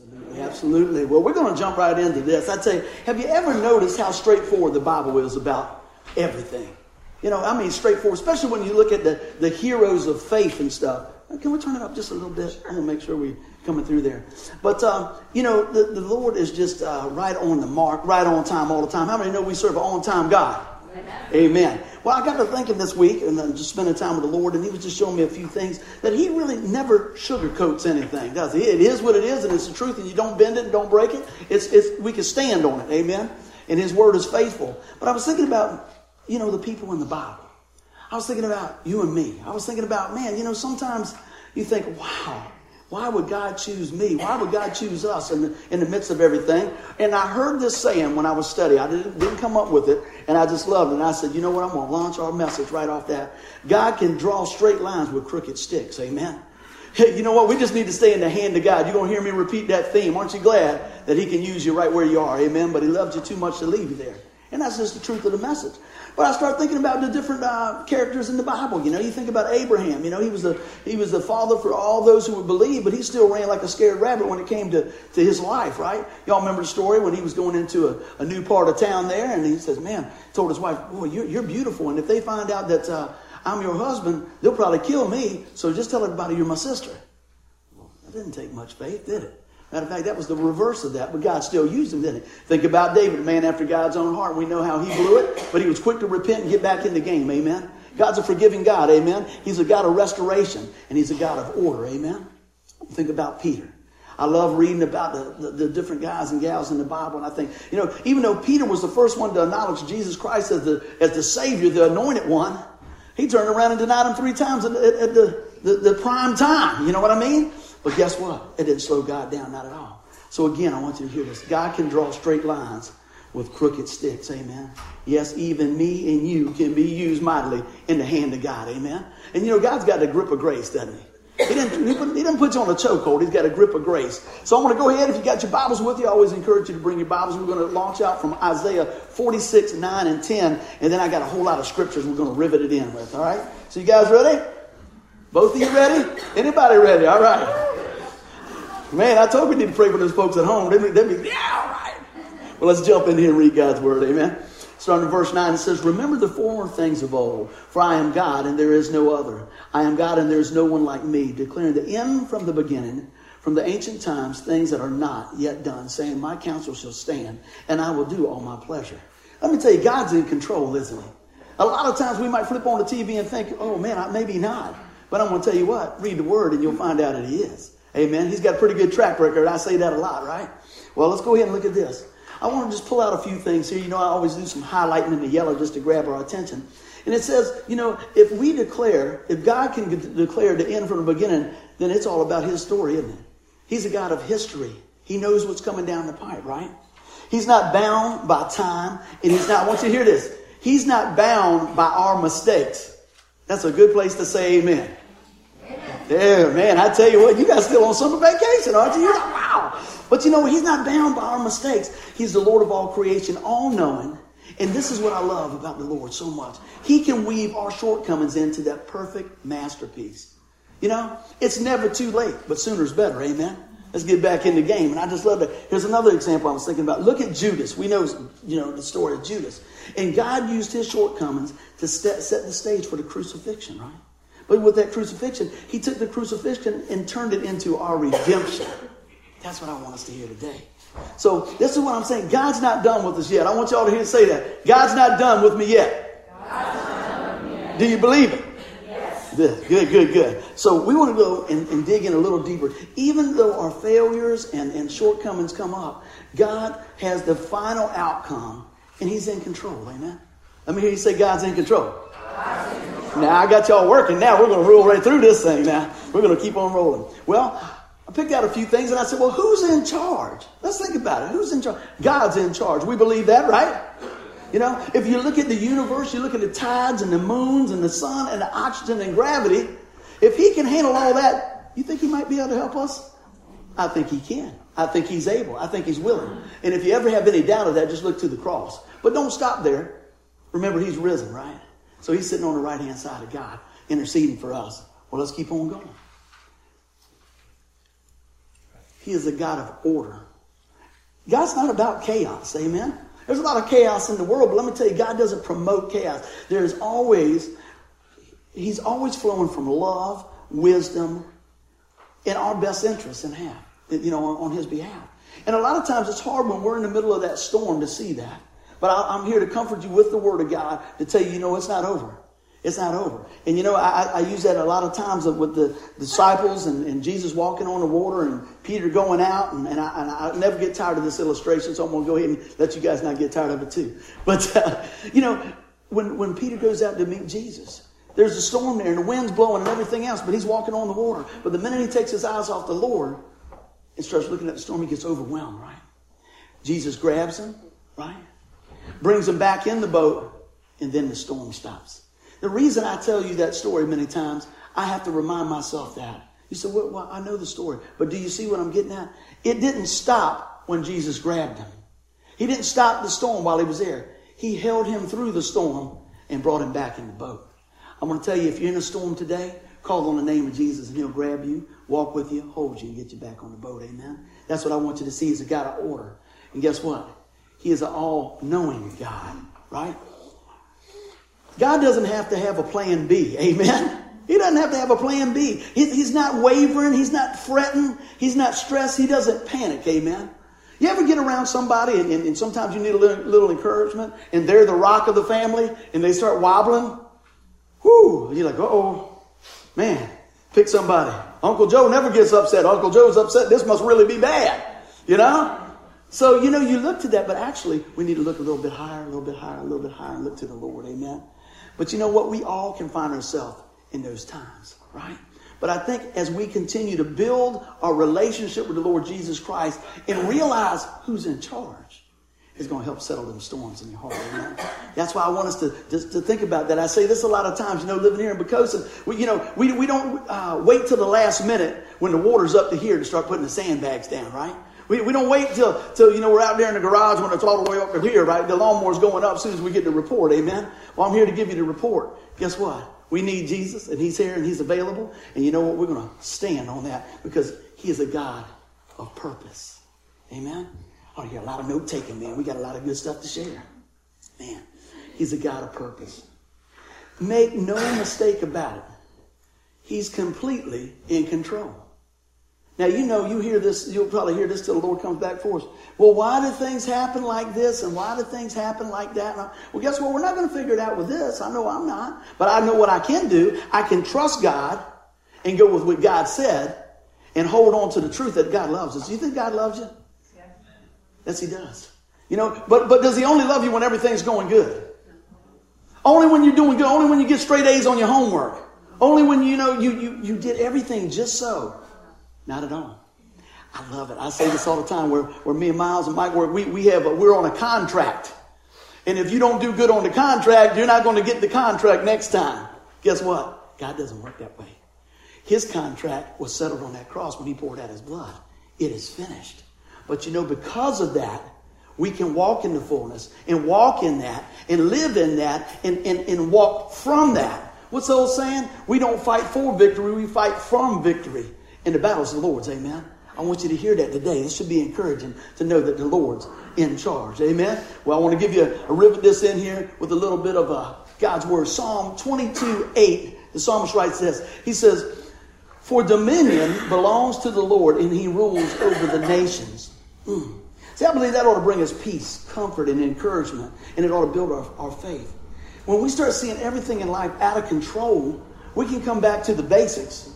Absolutely, absolutely. Well, we're going to jump right into this. I'd say, have you ever noticed how straightforward the Bible is about everything? You know, I mean, straightforward, especially when you look at the, the heroes of faith and stuff. Can we turn it up just a little bit? I want to make sure we're coming through there. But, um, you know, the, the Lord is just uh, right on the mark, right on time all the time. How many know we serve an on time God? Amen. Well, I got to thinking this week and then just spending time with the Lord, and He was just showing me a few things that He really never sugarcoats anything, does He? It is what it is, and it's the truth, and you don't bend it and don't break it. It's, it's, we can stand on it. Amen. And His Word is faithful. But I was thinking about, you know, the people in the Bible. I was thinking about you and me. I was thinking about, man, you know, sometimes you think, wow, why would God choose me? Why would God choose us in the, in the midst of everything? And I heard this saying when I was studying. I didn't, didn't come up with it, and I just loved it. And I said, you know what? I'm going to launch our message right off that. God can draw straight lines with crooked sticks. Amen. You know what? We just need to stay in the hand of God. You're going to hear me repeat that theme. Aren't you glad that He can use you right where you are? Amen. But He loves you too much to leave you there. And that's just the truth of the message. But I start thinking about the different uh, characters in the Bible. You know, you think about Abraham. You know, he was the he was the father for all those who would believe, but he still ran like a scared rabbit when it came to, to his life, right? Y'all remember the story when he was going into a, a new part of town there, and he says, "Man," told his wife, "Boy, you're, you're beautiful, and if they find out that uh, I'm your husband, they'll probably kill me. So just tell everybody you're my sister." Well, that didn't take much faith, did it? Matter of fact, that was the reverse of that, but God still used him, didn't he? Think about David, a man after God's own heart. We know how he blew it, but he was quick to repent and get back in the game, amen? God's a forgiving God, amen? He's a God of restoration, and he's a God of order, amen? Think about Peter. I love reading about the, the, the, different guys and gals in the Bible, and I think, you know, even though Peter was the first one to acknowledge Jesus Christ as the, as the Savior, the anointed one, he turned around and denied him three times at, at, at the, the, the prime time. You know what I mean? But guess what? It didn't slow God down, not at all. So again, I want you to hear this. God can draw straight lines with crooked sticks. Amen. Yes, even me and you can be used mightily in the hand of God. Amen. And you know, God's got a grip of grace, doesn't he? He didn't, he, put, he didn't put you on a chokehold. He's got a grip of grace. So I'm going to go ahead. If you got your Bibles with you, I always encourage you to bring your Bibles. We're going to launch out from Isaiah 46, 9, and 10. And then I got a whole lot of scriptures we're going to rivet it in with. All right? So you guys ready? Both of you ready? Anybody ready? All right. Man, I told we need to pray for those folks at home. They'd be, they'd be yeah, all right. Well, let's jump in here and read God's word. Amen. Starting in verse 9, it says, Remember the former things of old, for I am God and there is no other. I am God and there is no one like me, declaring the end from the beginning, from the ancient times, things that are not yet done, saying, My counsel shall stand, and I will do all my pleasure. Let me tell you, God's in control, isn't he? A lot of times we might flip on the TV and think, oh man, maybe not. But I'm going to tell you what, read the word and you'll find out that he is. Amen. He's got a pretty good track record. I say that a lot, right? Well, let's go ahead and look at this. I want to just pull out a few things here. You know, I always do some highlighting in the yellow just to grab our attention. And it says, you know, if we declare, if God can declare the end from the beginning, then it's all about his story, isn't it? He's a God of history. He knows what's coming down the pipe, right? He's not bound by time, and he's not, I want you to hear this, he's not bound by our mistakes. That's a good place to say amen. Yeah, man, I tell you what, you guys still on summer vacation, aren't you? You're like, wow. But you know, he's not bound by our mistakes. He's the Lord of all creation, all knowing. And this is what I love about the Lord so much. He can weave our shortcomings into that perfect masterpiece. You know, it's never too late, but sooner is better. Amen. Let's get back in the game. And I just love that. Here's another example I was thinking about. Look at Judas. We know, you know, the story of Judas. And God used his shortcomings to set the stage for the crucifixion, right? But with that crucifixion, he took the crucifixion and turned it into our redemption. That's what I want us to hear today. So this is what I'm saying. God's not done with us yet. I want y'all to hear say that. God's not done with me yet. Do you believe it? Yes. Good, good, good, good. So we want to go and, and dig in a little deeper. Even though our failures and, and shortcomings come up, God has the final outcome and He's in control. Amen. Let me hear you say God's in control. Now I got y'all working. Now we're going to roll right through this thing. Now we're going to keep on rolling. Well, I picked out a few things and I said, well, who's in charge? Let's think about it. Who's in charge? God's in charge. We believe that, right? You know, if you look at the universe, you look at the tides and the moons and the sun and the oxygen and gravity, if he can handle all that, you think he might be able to help us? I think he can. I think he's able. I think he's willing. And if you ever have any doubt of that, just look to the cross. But don't stop there. Remember, he's risen, right? So he's sitting on the right hand side of God, interceding for us. Well, let's keep on going. He is a God of order. God's not about chaos, amen? There's a lot of chaos in the world, but let me tell you, God doesn't promote chaos. There's always, He's always flowing from love, wisdom, in our best interest in half, you know, on, His behalf. And a lot of times it's hard when we're in the middle of that storm to see that. But I, I'm here to comfort you with the Word of God to tell you, you know, it's not over. It's not over. And you know, I, I use that a lot of times with the disciples and, and Jesus walking on the water and Peter going out. And, and, I, and, never get tired of this illustration, so I'm going to go ahead and let you guys not get tired of it too. But, uh, you know, when, when Peter goes out to meet Jesus, there's a storm there and the wind's blowing and everything else, but he's walking on the water. But the minute he takes his eyes off the Lord and starts looking at the storm, he gets overwhelmed, right? Jesus grabs him, right? Brings him back in the boat, and then the storm stops. The reason I tell you that story many times, I have to remind myself that. You say, well, well, I know the story, but do you see what I'm getting at? It didn't stop when Jesus grabbed him. He didn't stop the storm while he was there. He held him through the storm and brought him back in the boat. I'm going to tell you, if you're in a storm today, call on the name of Jesus and he'll grab you, walk with you, hold you, and get you back on the boat. Amen. That's what I want you to see is a God of order. And guess what? He is an all-knowing God, right? God doesn't have to have a plan B. Amen. He doesn't have to have a plan B. he's not wavering. He's not fretting. He's not stressed. He doesn't panic. Amen. You ever get around somebody and, and, and sometimes you need a little, little, encouragement and they're the rock of the family and they start wobbling? Whoo! You're like, oh, man, pick somebody. Uncle Joe never gets upset. Uncle Joe's upset. This must really be bad. You know? So, you know, you look to that, but actually, we need to look a little bit higher, a little bit higher, a little bit higher, and look to the Lord. Amen. But you know what? We all can find ourselves in those times, right? But I think as we continue to build our relationship with the Lord Jesus Christ and realize who's in charge, is going to help settle them storms in your heart. Amen? That's why I want us to, to, to, think about that. I say this a lot of times, you know, living here in Poquoson, we, you know, we, we don't uh, wait till the last minute when the water's up to here to start putting the sandbags down, right? We, we don't wait till, till, you know, we're out there in the garage when it's all the way up here, right? The lawnmower's going up as soon as we get the report. Amen? Well, I'm here to give you the report. Guess what? We need Jesus, and He's here, and He's available. And you know what? We're going to stand on that because He is a God of purpose. Amen? Oh, you got a lot of note taking, man. We got a lot of good stuff to share. Man, He's a God of purpose. Make no mistake about it. He's completely in control. Now, you know, you hear this, you'll probably hear this till the Lord comes back for us. Well, why do things happen like this and why do things happen like that? Well, guess what? We're not going to figure it out with this. I know I'm not. But I know what I can do. I can trust God and go with what God said and hold on to the truth that God loves us. Do you think God loves you? Yes, yes He does. You know, but, but does He only love you when everything's going good? Only when you're doing good. Only when you get straight A's on your homework. Only when you know you, you, you did everything just so. Not at all. I love it. I say this all the time. Where, where me and Miles and Mike work, we, we have a, we're on a contract. And if you don't do good on the contract, you're not going to get the contract next time. Guess what? God doesn't work that way. His contract was settled on that cross when he poured out his blood. It is finished. But you know, because of that, we can walk in the fullness and walk in that and live in that and, and, and walk from that. What's the old saying? We don't fight for victory, we fight from victory. And the battle's the Lord's. Amen. I want you to hear that today. This should be encouraging to know that the Lord's in charge. Amen. Well, I want to give you a, a rivet this in here with a little bit of uh, God's word. Psalm 22 8, the psalmist writes this. He says, For dominion belongs to the Lord, and he rules over the nations. Mm. See, I believe that ought to bring us peace, comfort, and encouragement, and it ought to build our, our faith. When we start seeing everything in life out of control, we can come back to the basics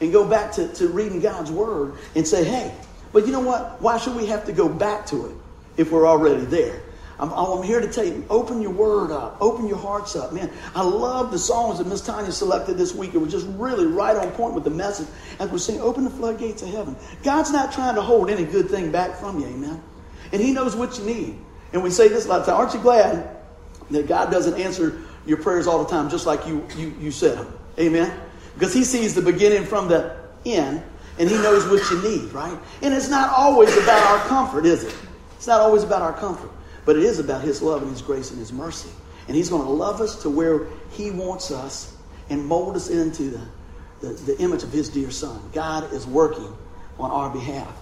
and go back to, to reading God's Word and say, hey, but you know what? Why should we have to go back to it if we're already there? I'm, I'm here to tell you, open your word up, open your hearts up. Man, I love the songs that Miss Tanya selected this week. It was just really right on point with the message as we're saying, open the floodgates of heaven. God's not trying to hold any good thing back from you, amen? And He knows what you need. And we say this a lot of times. Aren't you glad that God doesn't answer your prayers all the time just like you, you, you said them? Amen? Because he sees the beginning from the end and he knows what you need, right? And it's not always about our comfort, is it? It's not always about our comfort, but it is about his love and his grace and his mercy. And he's going to love us to where he wants us and mold us into the, the, the image of his dear son. God is working on our behalf.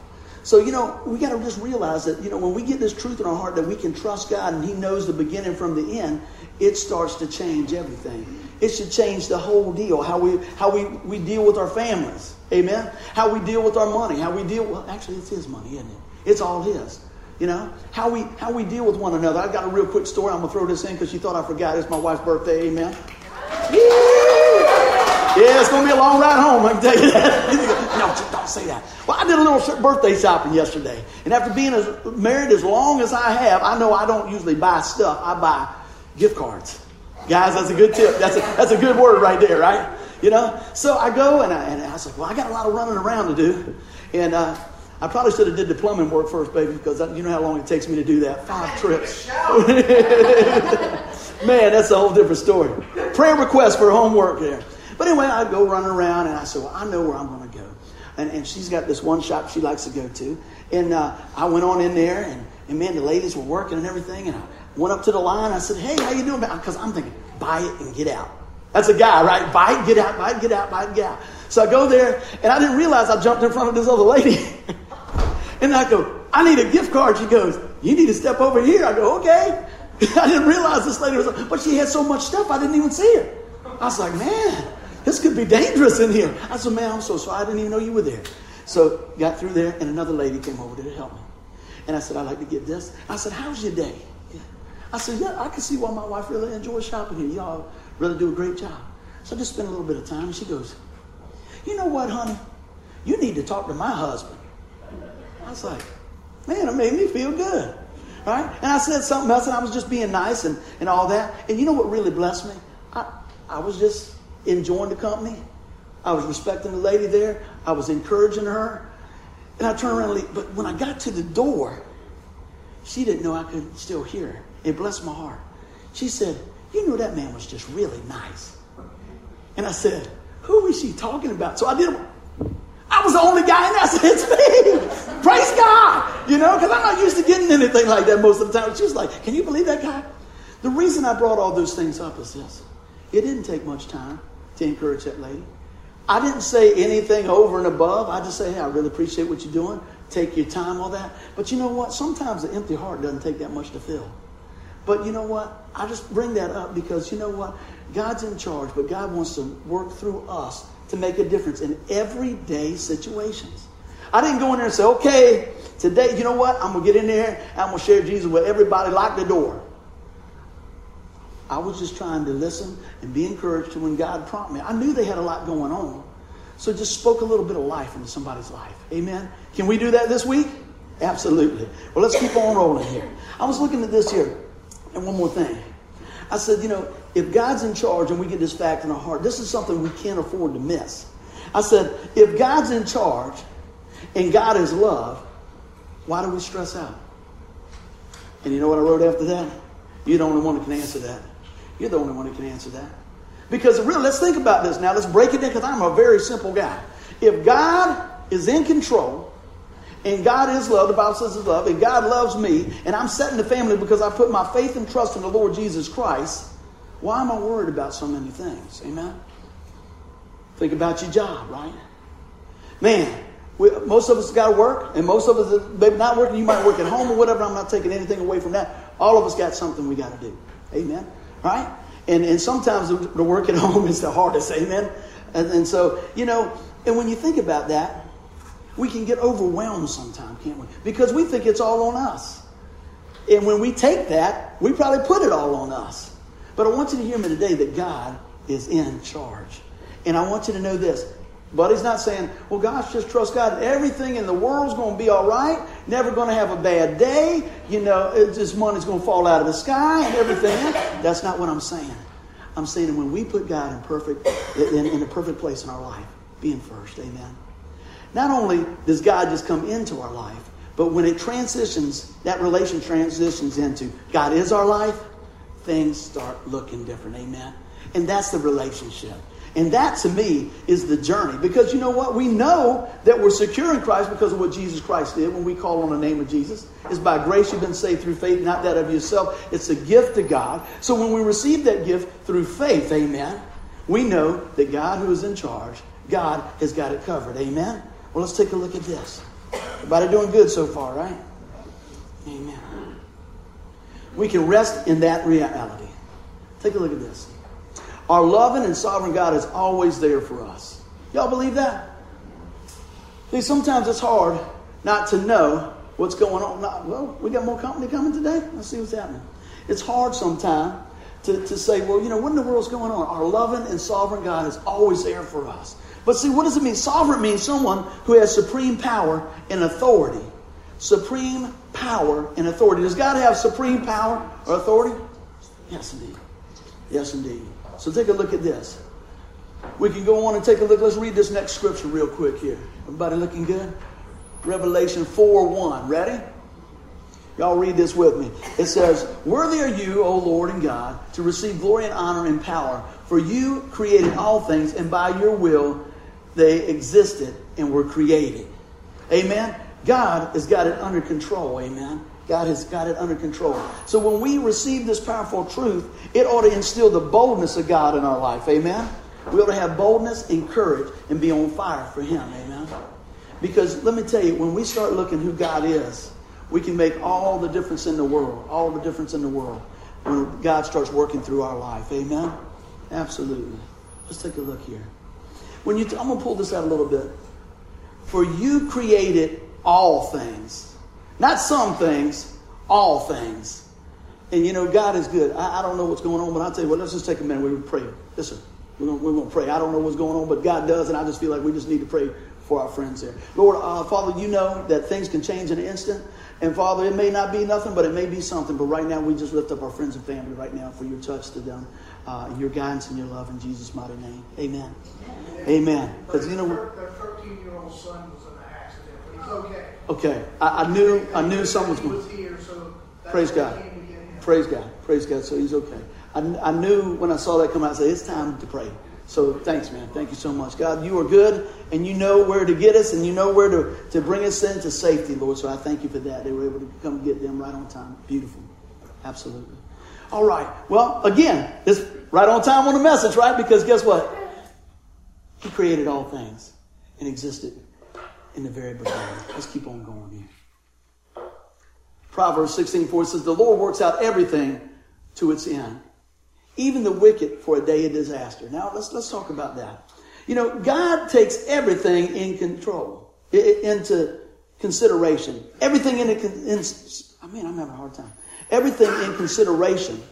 So, you know, we got to just realize that, you know, when we get this truth in our heart that we can trust God and He knows the beginning from the end, it starts to change everything. It should change the whole deal. How we how we, we deal with our families. Amen. How we deal with our money. How we deal well, actually it's his money, isn't it? It's all his. You know, how we how we deal with one another. I've got a real quick story. I'm gonna throw this in because you thought I forgot. It's my wife's birthday, amen. Yeah, it's gonna be a long ride home, I can tell you that. no, don't say that. Well, I did a little birthday shopping yesterday, and after being as, married as long as I have, I know I don't usually buy stuff. I buy gift cards. Guys, that's a good tip. That's a, that's a good word right there, right? You know? So I go and I, and I like, well, I got a lot of running around to do. And uh, I probably should have did the plumbing work first, baby, because you know how long it takes me to do that. Five trips. Man, that's a whole different story. Prayer request for homework there. But anyway, I'd go running around and I said, well, I know where I'm going to go. And, and she's got this one shop she likes to go to. And uh, I went on in there and, and man, the ladies were working and everything. And I went up to the line. I said, hey, how you doing? Because I'm thinking, buy it and get out. That's a guy, right? Buy it, get out, buy it, get out, buy it, get out. So I go there and I didn't realize I jumped in front of this other lady. and I go, I need a gift card. She goes, you need to step over here. I go, okay. I didn't realize this lady was, but she had so much stuff I didn't even see her. I was like, man, this could be dangerous in here. I said, man, I'm so sorry. I didn't even know you were there. So got through there, and another lady came over to help me. And I said, I'd like to get this. I said, how's your day? I said, yeah, I can see why my wife really enjoys shopping here. Y'all really do a great job. So I just spent a little bit of time, and she goes, you know what, honey? You need to talk to my husband. I was like, man, it made me feel good. Right? And I said something else, and I was just being nice and, and all that. And you know what really blessed me? I, I was just enjoying the company. I was respecting the lady there. I was encouraging her. And I turned around and leave. But when I got to the door, she didn't know I could still hear her. It blessed my heart. She said, You know, that man was just really nice. And I said, Who is she talking about? So I did. I was the only guy in there. I said, It's me. Praise God. You know, because I'm not used to getting anything like that most of the time. She was like, Can you believe that guy? The reason I brought all those things up is this it didn't take much time to encourage that lady. I didn't say anything over and above. I just say, hey, I really appreciate what you're doing. Take your time, all that. But you know what? Sometimes an empty heart doesn't take that much to fill. But you know what? I just bring that up because you know what? God's in charge, but God wants to work through us to make a difference in everyday situations. I didn't go in there and say, okay, today, you know what? I'm going to get in there I'm going to share Jesus with everybody, lock the door. I was just trying to listen and be encouraged to when God prompted me. I knew they had a lot going on. So just spoke a little bit of life into somebody's life. Amen. Can we do that this week? Absolutely. Well, let's keep on rolling here. I was looking at this here. And one more thing. I said, you know, if God's in charge and we get this fact in our heart, this is something we can't afford to miss. I said, if God's in charge and God is love, why do we stress out? And you know what I wrote after that? You're the only one who can answer that. You're the only one who can answer that. Because really, let's think about this now. Let's break it down because I'm a very simple guy. If God is in control and God is love, the Bible says is love, and God loves me, and I'm setting the family because I put my faith and trust in the Lord Jesus Christ, why am I worried about so many things? Amen? Think about your job, right? Man, we, most of us got to work, and most of us maybe not working. You might work at home or whatever. I'm not taking anything away from that. All of us got something we got to do. Amen? Right? And, and sometimes the work at home is the hardest, amen? And, and so, you know, and when you think about that, we can get overwhelmed sometimes, can't we? Because we think it's all on us. And when we take that, we probably put it all on us. But I want you to hear me today that God is in charge. And I want you to know this but he's not saying, well, gosh, just trust God. Everything in the world's going to be all right. Never going to have a bad day. You know, this money's going to fall out of the sky and everything. That's not what I'm saying. I'm saying when we put God in perfect, in, in a perfect place in our life, being first, amen. Not only does God just come into our life, but when it transitions, that relation transitions into God is our life, things start looking different, amen. And that's the relationship. And that to me is the journey. Because you know what? We know that we're secure in Christ because of what Jesus Christ did when we call on the name of Jesus. It's by grace you've been saved through faith, not that of yourself. It's a gift to God. So when we receive that gift through faith, amen, we know that God who is in charge, God has got it covered. Amen? Well, let's take a look at this. Everybody doing good so far, right? Amen. We can rest in that reality. Take a look at this. Our loving and sovereign God is always there for us. Y'all believe that? See, sometimes it's hard not to know what's going on. Not, well, we got more company coming today. Let's see what's happening. It's hard sometimes to, to say, well, you know, what in the world's going on? Our loving and sovereign God is always there for us. But see, what does it mean? Sovereign means someone who has supreme power and authority. Supreme power and authority. Does God have supreme power or authority? Yes, indeed. Yes, indeed. So take a look at this. We can go on and take a look. Let's read this next scripture real quick here. Everybody looking good? Revelation 4 1. Ready? Y'all read this with me. It says, Worthy are you, O Lord and God, to receive glory and honor and power, for you created all things, and by your will they existed and were created. Amen. God has got it under control. Amen. God has got it under control. So when we receive this powerful truth, it ought to instill the boldness of God in our life. Amen. We ought to have boldness and courage and be on fire for Him. Amen. Because let me tell you, when we start looking who God is, we can make all the difference in the world, all the difference in the world when God starts working through our life. Amen? Absolutely. Let's take a look here. When you, t- I'm going to pull this out a little bit. For you created all things, not some things, all things. And you know, God is good. I, I don't know what's going on, but I'll tell you what, let's just take a minute. We pray. Listen, we're going, we're going to pray. I don't know what's going on, but God does, and I just feel like we just need to pray for our friends there. Lord, uh, Father, you know that things can change in an instant. And Father, it may not be nothing, but it may be something. But right now, we just lift up our friends and family right now for your touch to them, uh, your guidance and your love in Jesus' mighty name. Amen. Amen. Because you know, their 13 year old son was in an accident, but he's okay. Okay, I, I knew I knew someone was going. was here, so Praise God. we came to get him. Praise God. Praise God. So he's okay. I, I knew when I saw that come out, I said, it's time to pray. So thanks, man. Thank you so much. God, you are good and you know where to get us and you know where to, to bring us into safety, Lord. So I thank you for that. They were able to come get them right on time. Beautiful. Absolutely. All right. Well, again, it's right on time on the message, right? Because guess what? He created all things and existed in the very beginning. Let's keep on going here. Proverbs 16 4 says, The Lord works out everything to its end, even the wicked for a day of disaster. Now, let's, let's talk about that. You know, God takes everything in control, into consideration. Everything in, in I mean, I'm having a hard time. Everything in consideration.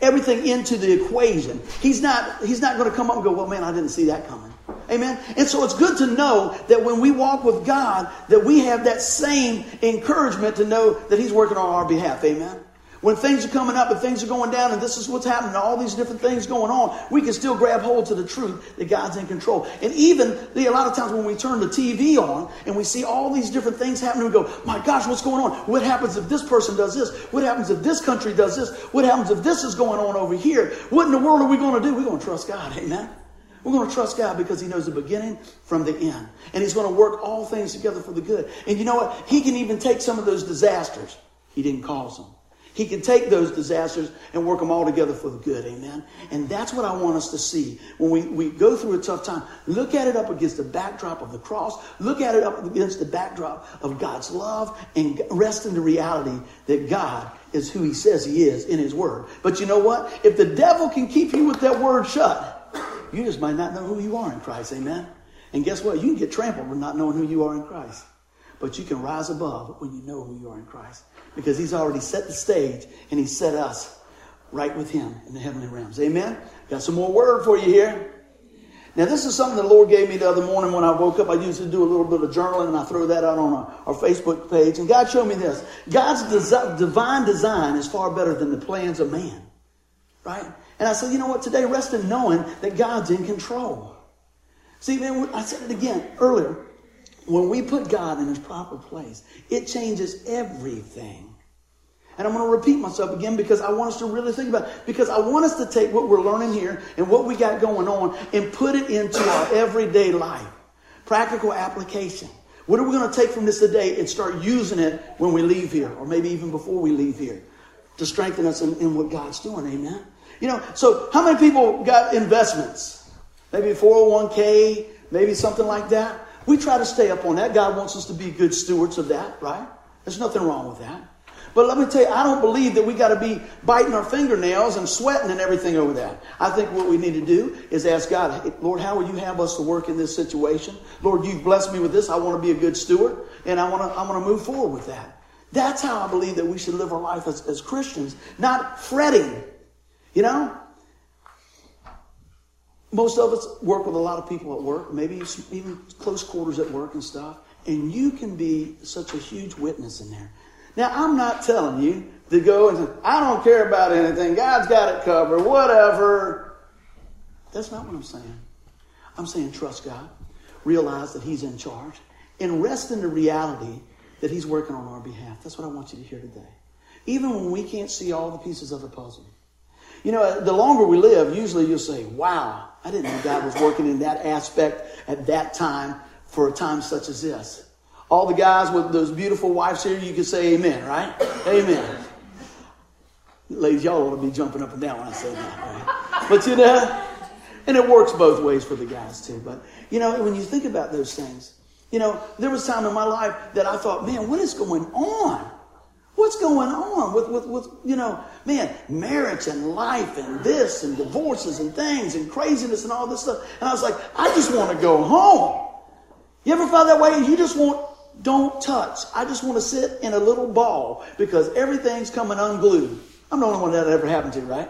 Everything into the equation. He's not, he's not going to come up and go, well, man, I didn't see that coming. Amen. And so it's good to know that when we walk with God, that we have that same encouragement to know that He's working on our behalf. Amen. When things are coming up and things are going down and this is what's happening, all these different things going on, we can still grab hold to the truth that God's in control. And even a lot of times when we turn the TV on and we see all these different things happening, we go, my gosh, what's going on? What happens if this person does this? What happens if this country does this? What happens if this is going on over here? What in the world are we going to do? We're going to trust God. Amen. We're going to trust God because He knows the beginning from the end. And He's going to work all things together for the good. And you know what? He can even take some of those disasters. He didn't cause them. He can take those disasters and work them all together for the good. Amen. And that's what I want us to see when we, we go through a tough time. Look at it up against the backdrop of the cross. Look at it up against the backdrop of God's love and rest in the reality that God is who He says He is in His Word. But you know what? If the devil can keep you with that word shut, you just might not know who you are in Christ. Amen. And guess what? You can get trampled with not knowing who you are in Christ. But you can rise above when you know who you are in Christ. Because he's already set the stage and he set us right with him in the heavenly realms. Amen. Got some more word for you here. Now, this is something the Lord gave me the other morning when I woke up. I used to do a little bit of journaling and I throw that out on our, our Facebook page. And God showed me this God's desi- divine design is far better than the plans of man. Right? And I said, you know what? Today, rest in knowing that God's in control. See, man, I said it again earlier. When we put God in his proper place, it changes everything. And I'm going to repeat myself again because I want us to really think about it. Because I want us to take what we're learning here and what we got going on and put it into our everyday life. Practical application. What are we going to take from this today and start using it when we leave here, or maybe even before we leave here, to strengthen us in, in what God's doing? Amen. You know, so how many people got investments? Maybe 401k, maybe something like that. We try to stay up on that. God wants us to be good stewards of that, right? There's nothing wrong with that. But let me tell you, I don't believe that we got to be biting our fingernails and sweating and everything over that. I think what we need to do is ask God, Lord, how will you have us to work in this situation? Lord, you've blessed me with this. I want to be a good steward, and I want to, I want to move forward with that. That's how I believe that we should live our life as, as Christians, not fretting. You know? Most of us work with a lot of people at work, maybe even close quarters at work and stuff, and you can be such a huge witness in there. Now, I'm not telling you to go and say, I don't care about anything. God's got it covered, whatever. That's not what I'm saying. I'm saying trust God, realize that He's in charge, and rest in the reality that He's working on our behalf. That's what I want you to hear today. Even when we can't see all the pieces of the puzzle. You know, the longer we live, usually you'll say, wow, I didn't know God was working in that aspect at that time for a time such as this. All the guys with those beautiful wives here, you can say amen, right? Amen. Ladies, y'all ought to be jumping up and down when I say that, right? But you know, and it works both ways for the guys too. But you know, when you think about those things, you know, there was time in my life that I thought, man, what is going on? What's going on with, with, with, you know, man, marriage and life and this and divorces and things and craziness and all this stuff. And I was like, I just want to go home. You ever felt that way? You just want don't touch. I just want to sit in a little ball because everything's coming unglued. I'm the only one that ever happened to, right?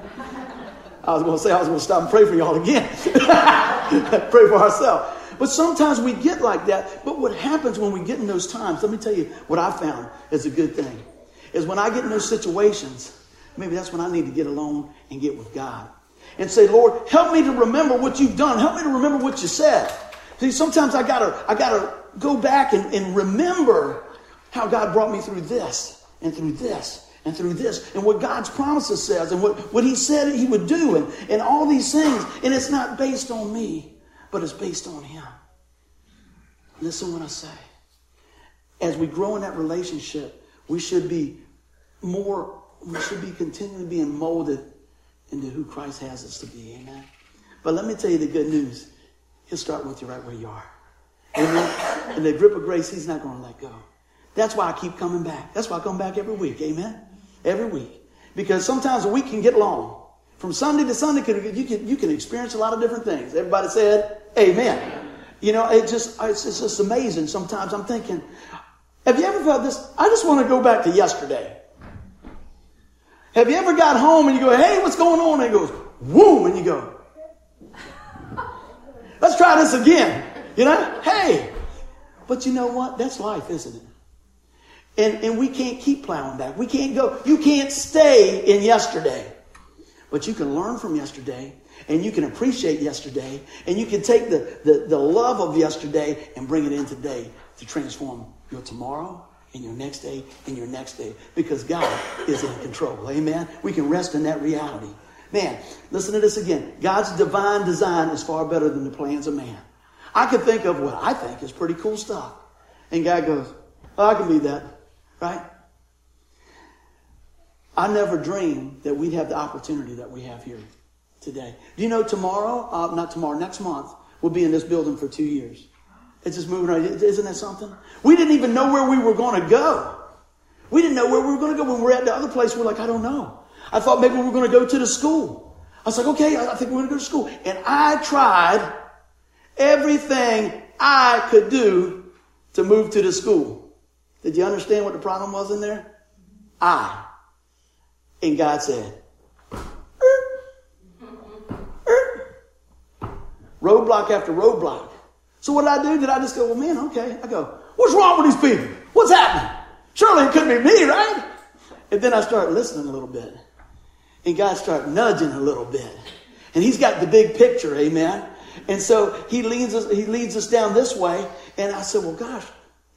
I was going to say I was going to stop and pray for y'all again. pray for ourselves. But sometimes we get like that. But what happens when we get in those times, let me tell you what I found is a good thing, is when I get in those situations, maybe that's when I need to get alone and get with God. And say, Lord, help me to remember what you've done. Help me to remember what you said. See, sometimes I gotta, I gotta go back and, and remember how God brought me through this and through this and through this and what God's promises says and what, what he said he would do and, and all these things. And it's not based on me, but it's based on him. Listen what I say. As we grow in that relationship, we should be more, we should be continually being molded into who Christ has us to be. Amen. But let me tell you the good news. He'll start with you right where you are. Amen. And the grip of grace, he's not going to let go. That's why I keep coming back. That's why I come back every week. Amen. Every week. Because sometimes a week can get long. From Sunday to Sunday, you can, you can experience a lot of different things. Everybody said, Amen. You know, it just, it's, it's just amazing. Sometimes I'm thinking, have you ever felt this? I just want to go back to yesterday. Have you ever got home and you go, hey, what's going on? And it goes, whoom, and you go, let's try this again. You know, hey. But you know what? That's life, isn't it? And, and we can't keep plowing back. We can't go. You can't stay in yesterday. But you can learn from yesterday and you can appreciate yesterday and you can take the, the, the love of yesterday and bring it in today to transform your tomorrow and your next day and your next day because God is in control. Amen. We can rest in that reality. Man, listen to this again. God's divine design is far better than the plans of man. I can think of what I think is pretty cool stuff. And God goes, oh, I can be that. Right? I never dreamed that we'd have the opportunity that we have here today. Do you know tomorrow, uh, not tomorrow, next month, we'll be in this building for two years. It's just moving around. Isn't that something? We didn't even know where we were going to go. We didn't know where we were going to go. When we were at the other place, we we're like, I don't know. I thought maybe we were going to go to the school. I was like, okay, I think we're going to go to school. And I tried everything I could do to move to the school. Did you understand what the problem was in there? I. And God said, er, er. roadblock after roadblock. So what did I do? Did I just go, well, man, okay. I go, what's wrong with these people? What's happening? Surely it couldn't be me, right? And then I start listening a little bit. And God started nudging a little bit. And he's got the big picture, amen. And so he leads us, he leads us down this way. And I said, well, gosh,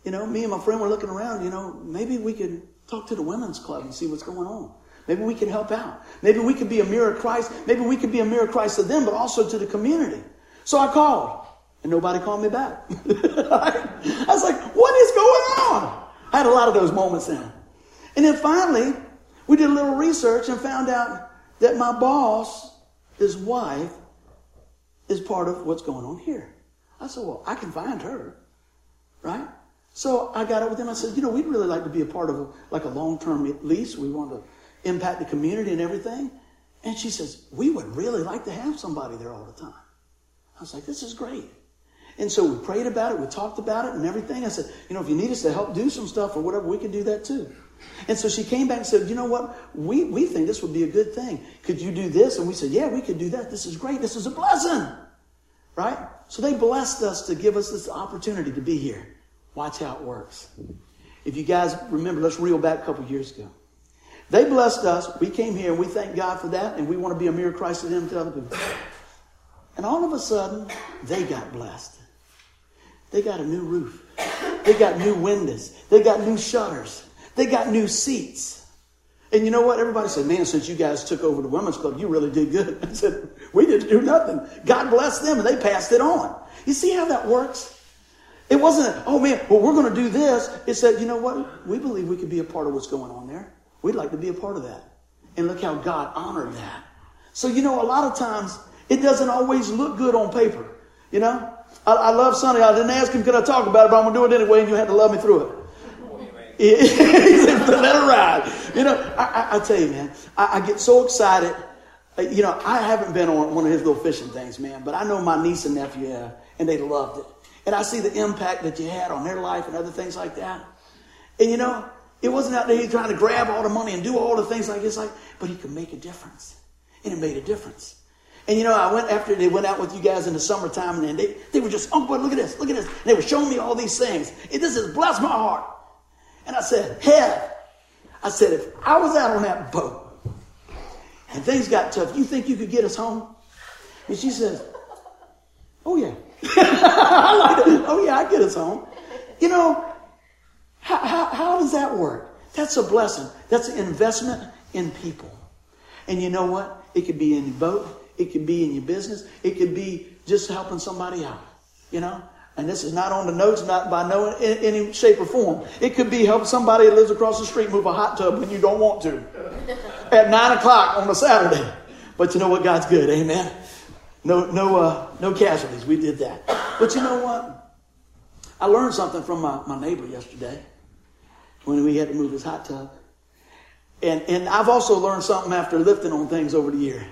you know, me and my friend were looking around, you know, maybe we could talk to the women's club and see what's going on. Maybe we can help out. Maybe we could be a mirror of Christ. Maybe we could be a mirror of Christ to them, but also to the community. So I called and nobody called me back. I was like, what is going on? I had a lot of those moments then. And then finally, we did a little research and found out that my boss, his wife, is part of what's going on here. I said, well, I can find her. right? So I got up with them. I said, you know, we'd really like to be a part of a, like a long-term lease. We want to impact the community and everything. And she says, we would really like to have somebody there all the time. I was like, this is great. And so we prayed about it, we talked about it and everything. I said, you know, if you need us to help do some stuff or whatever, we can do that too. And so she came back and said, you know what? We, we think this would be a good thing. Could you do this? And we said, yeah, we could do that. This is great. This is a blessing. Right? So they blessed us to give us this opportunity to be here. Watch how it works. If you guys remember, let's reel back a couple years ago. They blessed us. We came here and we thank God for that. And we want to be a mirror Christ to them to other people. And all of a sudden, they got blessed. They got a new roof. They got new windows. They got new shutters. They got new seats. And you know what? Everybody said, man, since you guys took over the women's club, you really did good. I said, we didn't do nothing. God blessed them and they passed it on. You see how that works? It wasn't, oh man, well, we're going to do this. It said, you know what? We believe we could be a part of what's going on there. We'd like to be a part of that. And look how God honored that. So, you know, a lot of times it doesn't always look good on paper. You know, I, I love Sonny. I didn't ask him, could I talk about it, but I'm going to do it anyway, and you had to love me through it. he said, let it ride. You know, I, I, I tell you, man, I, I, get so excited. Uh, you know, I haven't been on one of his little fishing things, man, but I know my niece and nephew have, and they loved it. And I see the impact that you had on their life and other things like that. And you know, it wasn't out there trying to grab all the money and do all the things like this, like, but he could make a difference. And it made a difference. And you know, I went after they went out with you guys in the summertime, and they, they were just, oh boy, look at this, look at this. And they were showing me all these things. It, this has blessed my heart. And I said, Hev, I said, if I was out on that boat and things got tough, you think you could get us home? And she says, Oh yeah. I like it. Oh yeah, I get us home. You know, how, how, how does that work? That's a blessing. That's an investment in people. And you know what? It could be in your boat. It could be in your business. It could be just helping somebody out. You know? And this is not on the notes, not by no in any shape or form. It could be helping somebody that lives across the street move a hot tub when you don't want to at nine o'clock on a Saturday. But you know what? God's good. Amen. No, no, uh, no casualties. We did that. But you know what? I learned something from my, my neighbor yesterday when we had to move his hot tub. And, and I've also learned something after lifting on things over the year.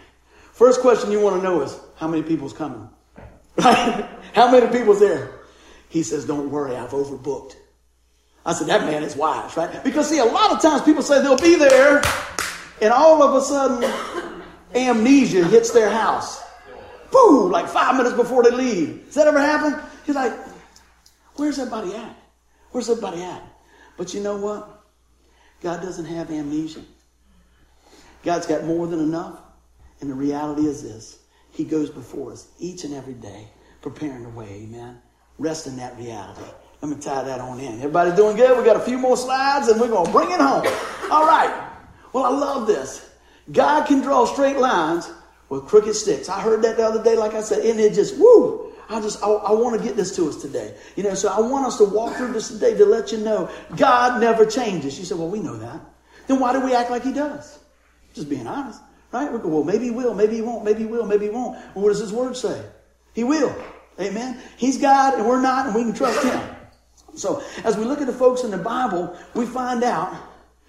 First question you want to know is how many people's coming? Right? how many people's there? He says, Don't worry, I've overbooked. I said, That man is wise, right? Because see, a lot of times people say they'll be there, and all of a sudden, amnesia hits their house. Boom, like five minutes before they leave. Does that ever happen? He's like, Where's everybody at? Where's everybody at? But you know what? God doesn't have amnesia. God's got more than enough. And the reality is this He goes before us each and every day, preparing the way. Amen. Rest in that reality. Let me tie that on in. Everybody doing good? We got a few more slides and we're going to bring it home. All right. Well, I love this. God can draw straight lines with crooked sticks. I heard that the other day, like I said, and it just, woo, I just, I, I want to get this to us today. You know, so I want us to walk through this today to let you know God never changes. You said, well, we know that. Then why do we act like he does? Just being honest. Right? Well, maybe he will, maybe he won't, maybe he will, maybe he won't. Well, what does his word say? He will. Amen. He's God and we're not, and we can trust him. So as we look at the folks in the Bible, we find out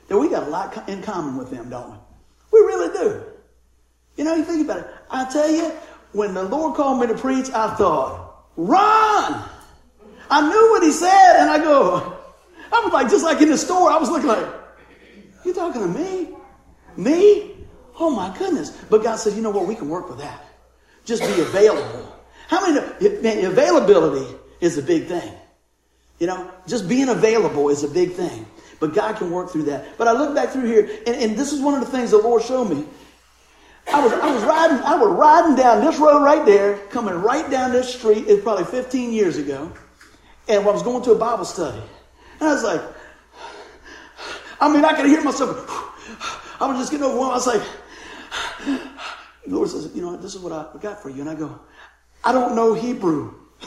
that we got a lot in common with them, don't we? We really do. You know, you think about it. I tell you, when the Lord called me to preach, I thought, run! I knew what he said, and I go, I was like, just like in the store, I was looking like, you talking to me? Me? Oh my goodness. But God said, you know what? We can work with that. Just be available. How many, man, availability is a big thing. You know, just being available is a big thing. But God can work through that. But I look back through here, and, and this is one of the things the Lord showed me. I was, I was riding, I was riding down this road right there, coming right down this street. It's probably 15 years ago. And I was going to a Bible study. And I was like, I mean, I could hear myself. I was just getting over one. I was like, the Lord says, you know, this is what I got for you. And I go, I don't know Hebrew.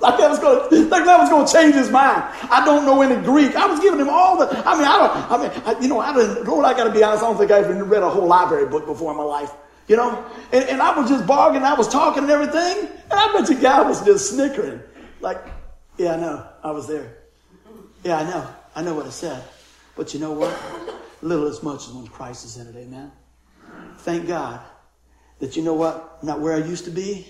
like that was going, like that was going to change his mind. I don't know any Greek. I was giving him all the. I mean, I don't. I mean, I, you know, I didn't. Lord, I got to be honest. I don't think I even read a whole library book before in my life. You know, and, and I was just bargaining. I was talking and everything, and I bet the guy was just snickering, like, Yeah, I know. I was there. Yeah, I know. I know what I said. But you know what? Little as much as when Christ is in it. Amen. Thank God that you know what? I'm not where I used to be.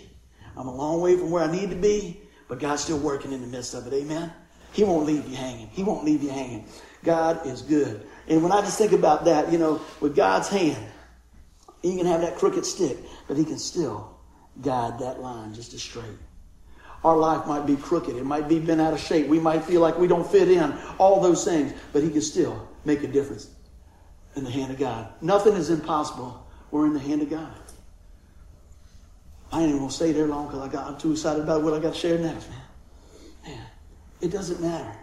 I'm a long way from where I need to be, but God's still working in the midst of it. Amen. He won't leave you hanging. He won't leave you hanging. God is good. And when I just think about that, you know, with God's hand, you can have that crooked stick, but he can still guide that line just as straight. Our life might be crooked. It might be bent out of shape. We might feel like we don't fit in. All those things. But he can still make a difference in the hand of God. Nothing is impossible. We're in the hand of God. I ain't even to stay there long because I got, I'm too excited about what I got to share next, man. Man, it doesn't matter.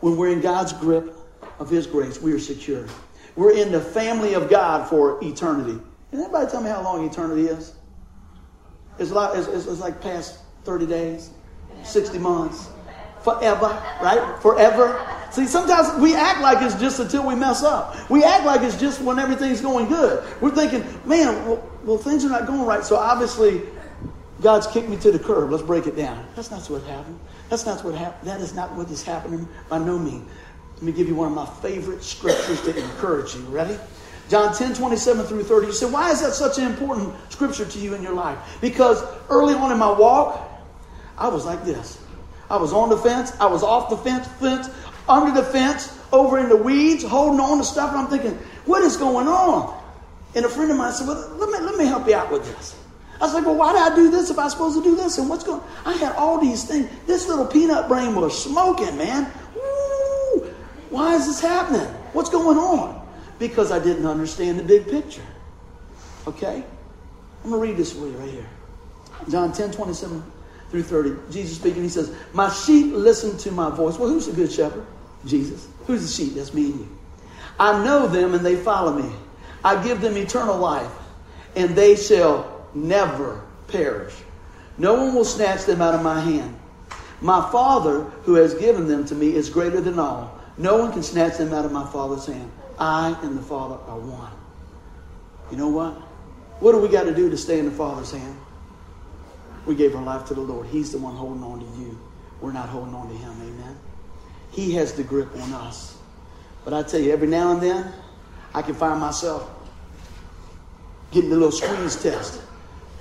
When we're in God's grip of His grace, we are secure. We're in the family of God for eternity. Can anybody tell me how long eternity is? It's like, it's, it's like past 30 days, 60 months, forever, right? Forever. See, sometimes we act like it's just until we mess up. We act like it's just when everything's going good. We're thinking, man, well, well things are not going right. So obviously, God's kicked me to the curb. Let's break it down. That's not what happened. That's not what happened. That is not what is happening by no means. Let me give you one of my favorite scriptures to encourage you. Ready? John 10, 27 through 30. You say, why is that such an important scripture to you in your life? Because early on in my walk, I was like this. I was on the fence. I was off the fence, fence, under the fence, over in the weeds, holding on to stuff. And I'm thinking, what is going on? And a friend of mine said, well, let me, let me help you out with this. I was like, well, why did I do this if I was supposed to do this? And what's going on? I had all these things. This little peanut brain was smoking, man. Woo! Why is this happening? What's going on? Because I didn't understand the big picture. Okay? I'm going to read this for you right here. John 10, 27 through 30. Jesus speaking, he says, My sheep listen to my voice. Well, who's the good shepherd? Jesus. Who's the sheep? That's me and you. I know them and they follow me. I give them eternal life, and they shall never perish. No one will snatch them out of my hand. My Father, who has given them to me, is greater than all. No one can snatch them out of my Father's hand. I and the Father are one. You know what? What do we got to do to stay in the Father's hand? We gave our life to the Lord. He's the one holding on to you. We're not holding on to Him. Amen. He has the grip on us. But I tell you, every now and then, I can find myself getting a little squeeze test.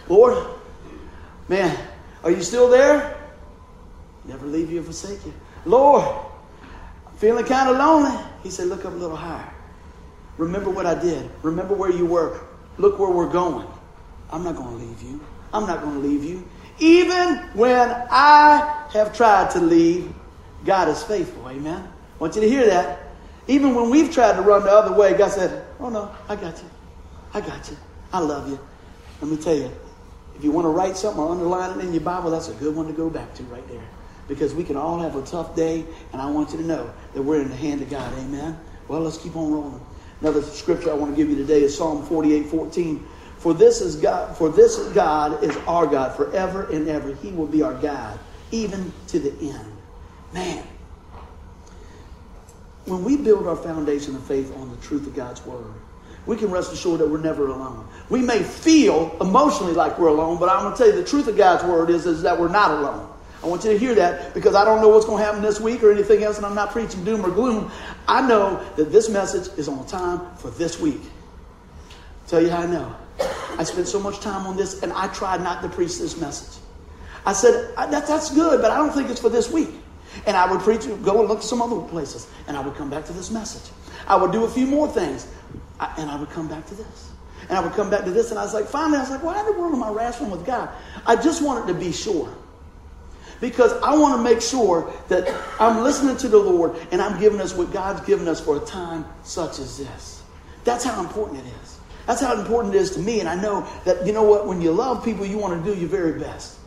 Lord, man, are you still there? Never leave you or forsake you. Lord, I'm feeling kind of lonely. He said, Look up a little higher. Remember what I did. Remember where you were. Look where we're going. I'm not going to leave you. I'm not going to leave you. Even when I have tried to leave, God is faithful. Amen. I want you to hear that. Even when we've tried to run the other way, God said, Oh no, I got you. I got you. I love you. Let me tell you, if you want to write something or underline it in your Bible, that's a good one to go back to right there. Because we can all have a tough day, and I want you to know that we're in the hand of God. Amen. Well, let's keep on rolling. Another scripture I want to give you today is Psalm 48, 14. For this is God, for this God is our God forever and ever. He will be our God, even to the end. Man, when we build our foundation of faith on the truth of God's word, we can rest assured that we're never alone. We may feel emotionally like we're alone, but I'm going to tell you the truth of God's word is, is that we're not alone. I want you to hear that because I don't know what's going to happen this week or anything else, and I'm not preaching doom or gloom. I know that this message is on time for this week. Tell you how I know. I spent so much time on this, and I tried not to preach this message. I said, that, that's good, but I don't think it's for this week. And I would preach, go and look some other places, and I would come back to this message. I would do a few more things, and I would come back to this. And I would come back to this, and I was like, finally, I was like, why in the world am I wrestling with God? I just wanted to be sure. Because I want to make sure that I'm listening to the Lord and I'm giving us what God's given us for a time such as this. That's how important it is. That's how important it is to me. And I know that, you know what, when you love people, you want to do your very best.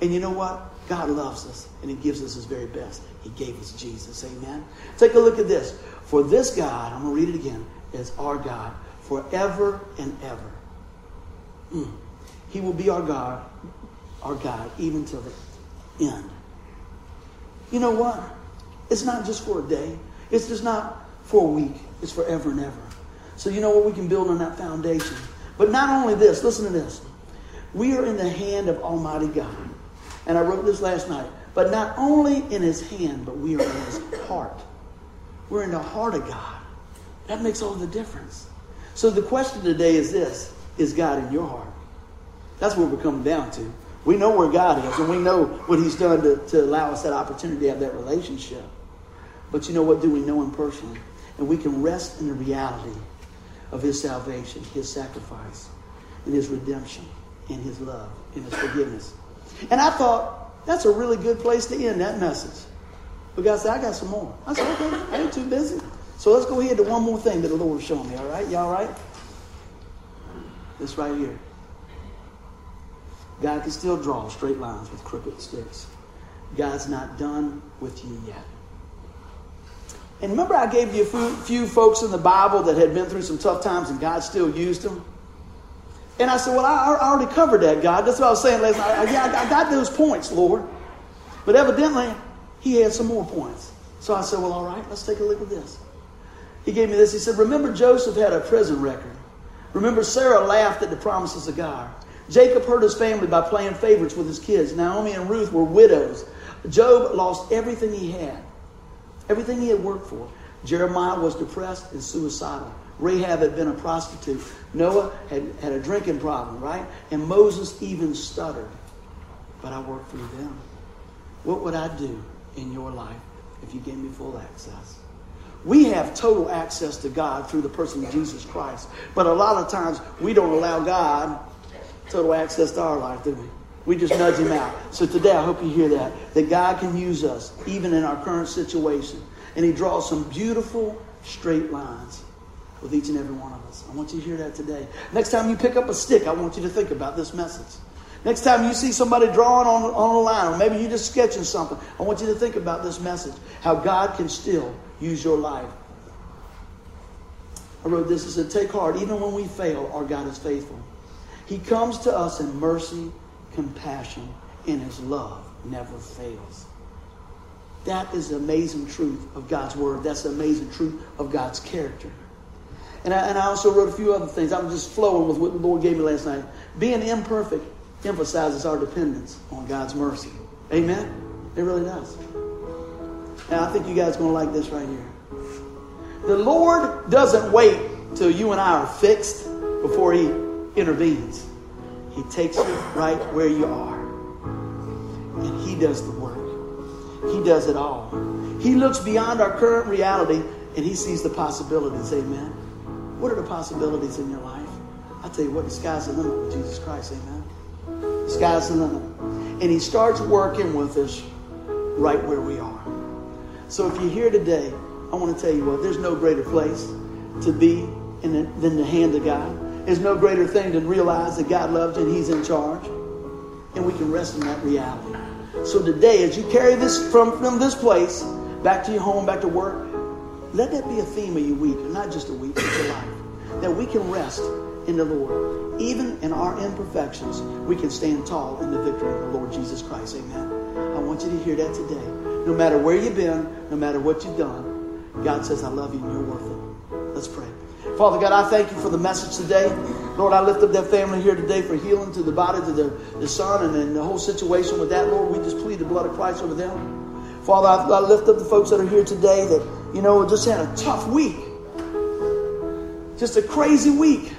And you know what? God loves us and He gives us His very best. He gave us Jesus. Amen. Take a look at this. For this God, I'm going to read it again, is our God forever and ever. Mm. He will be our God, our God, even till the end. You know what? It's not just for a day. It's just not for a week. It's forever and ever. So you know what? We can build on that foundation. But not only this, listen to this. We are in the hand of Almighty God. And I wrote this last night. But not only in his hand, but we are in his heart. We're in the heart of God. That makes all the difference. So the question today is this Is God in your heart? That's what we're coming down to. We know where God is, and we know what He's done to, to allow us that opportunity to have that relationship. But you know what? Do we know Him personally? And we can rest in the reality of His salvation, His sacrifice, and His redemption, and His love, and His forgiveness. And I thought that's a really good place to end that message. But God said, I got some more. I said, okay, I ain't too busy. So let's go ahead to one more thing that the Lord was showing me, all right? Y'all right? This right here. God can still draw straight lines with crooked sticks. God's not done with you yet. And remember, I gave you a few, few, folks in the Bible that had been through some tough times and God still used them? And I said, Well, I, I already covered that, God. That's what I was saying last night. I, yeah, I got those points, Lord. But evidently, He had some more points. So I said, Well, all right, let's take a look at this. He gave me this. He said, Remember, Joseph had a prison record. Remember, Sarah laughed at the promises of God. Jacob hurt his family by playing favorites with his kids. Naomi and Ruth were widows. Job lost everything he had, everything he had worked for. Jeremiah was depressed and suicidal. Rahab had been a prostitute. Noah had, had a drinking problem, right? And Moses even stuttered. But I worked through them. What would I do in your life if you gave me full access? We have total access to God through the person of Jesus Christ. But a lot of times we don't allow God total access to our life, do we? We just nudge him out. So today, I hope you hear that. That God can use us even in our current situation. And he draws some beautiful straight lines with each and every one of us. I want you to hear that today. Next time you pick up a stick, I want you to think about this message. Next time you see somebody drawing on, on a line, or maybe you're just sketching something, I want you to think about this message how God can still use your life. I wrote this. It said, Take heart, even when we fail, our God is faithful. He comes to us in mercy, compassion, and his love never fails. That is the amazing truth of God's word. That's the amazing truth of God's character. And I, and I also wrote a few other things. I'm just flowing with what the Lord gave me last night. Being imperfect emphasizes our dependence on God's mercy. Amen? It really does. And I think you guys are going to like this right here. The Lord doesn't wait till you and I are fixed before He intervenes. He takes you right where you are. And He does the work. He does it all. He looks beyond our current reality and He sees the possibilities. Amen. What are the possibilities in your life? I tell you what, the sky's the limit with Jesus Christ. Amen. The sky's the limit. And He starts working with us right where we are. So if you're here today, I want to tell you what, there's no greater place to be the, than the hand of God. There's no greater thing than realize that God loves you and He's in charge. And we can rest in that reality. So today, as you carry this from, from this place back to your home, back to work, let that be a theme of your week, and not just a week, but your life. That we can rest in the Lord. Even in our imperfections, we can stand tall in the victory of the Lord Jesus Christ. Amen. I want you to hear that today. No matter where you've been, no matter what you've done, God says, I love you and you're worth it. Let's pray. Father God, I thank you for the message today. Lord, I lift up that family here today for healing to the body, to the, the son, and, and the whole situation with that. Lord, we just plead the blood of Christ over them. Father, I, I lift up the folks that are here today that, you know, just had a tough week. Just a crazy week.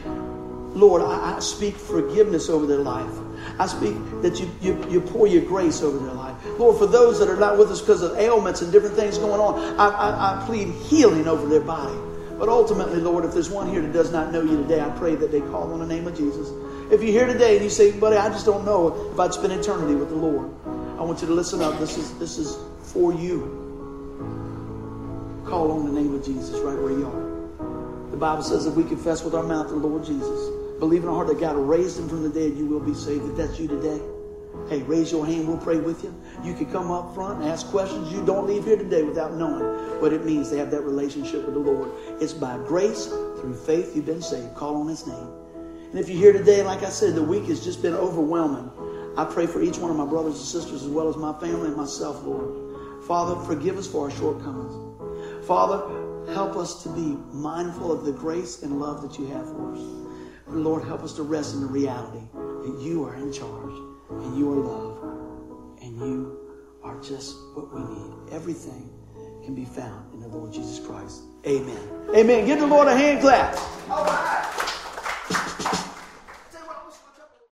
Lord, I, I speak forgiveness over their life. I speak that you, you, you pour your grace over their life. Lord, for those that are not with us because of ailments and different things going on, I, I, I plead healing over their body. But ultimately, Lord, if there's one here that does not know you today, I pray that they call on the name of Jesus. If you're here today and you say, buddy, I just don't know if I'd spend eternity with the Lord, I want you to listen up. This is, this is for you. Call on the name of Jesus right where you are. The Bible says if we confess with our mouth the Lord Jesus, believe in our heart that God raised him from the dead, you will be saved. If that's you today, hey, raise your hand. We'll pray with you. You can come up front and ask questions. You don't leave here today without knowing what it means to have that relationship with the Lord. It's by grace, through faith, you've been saved. Call on his name. And if you're here today, like I said, the week has just been overwhelming. I pray for each one of my brothers and sisters as well as my family and myself, Lord. Father, forgive us for our shortcomings. Father, help us to be mindful of the grace and love that you have for us. Lord, help us to rest in the reality that you are in charge and you are love and you are just what we need. Everything can be found in the Lord Jesus Christ. Amen. Amen. Give the Lord a hand clap.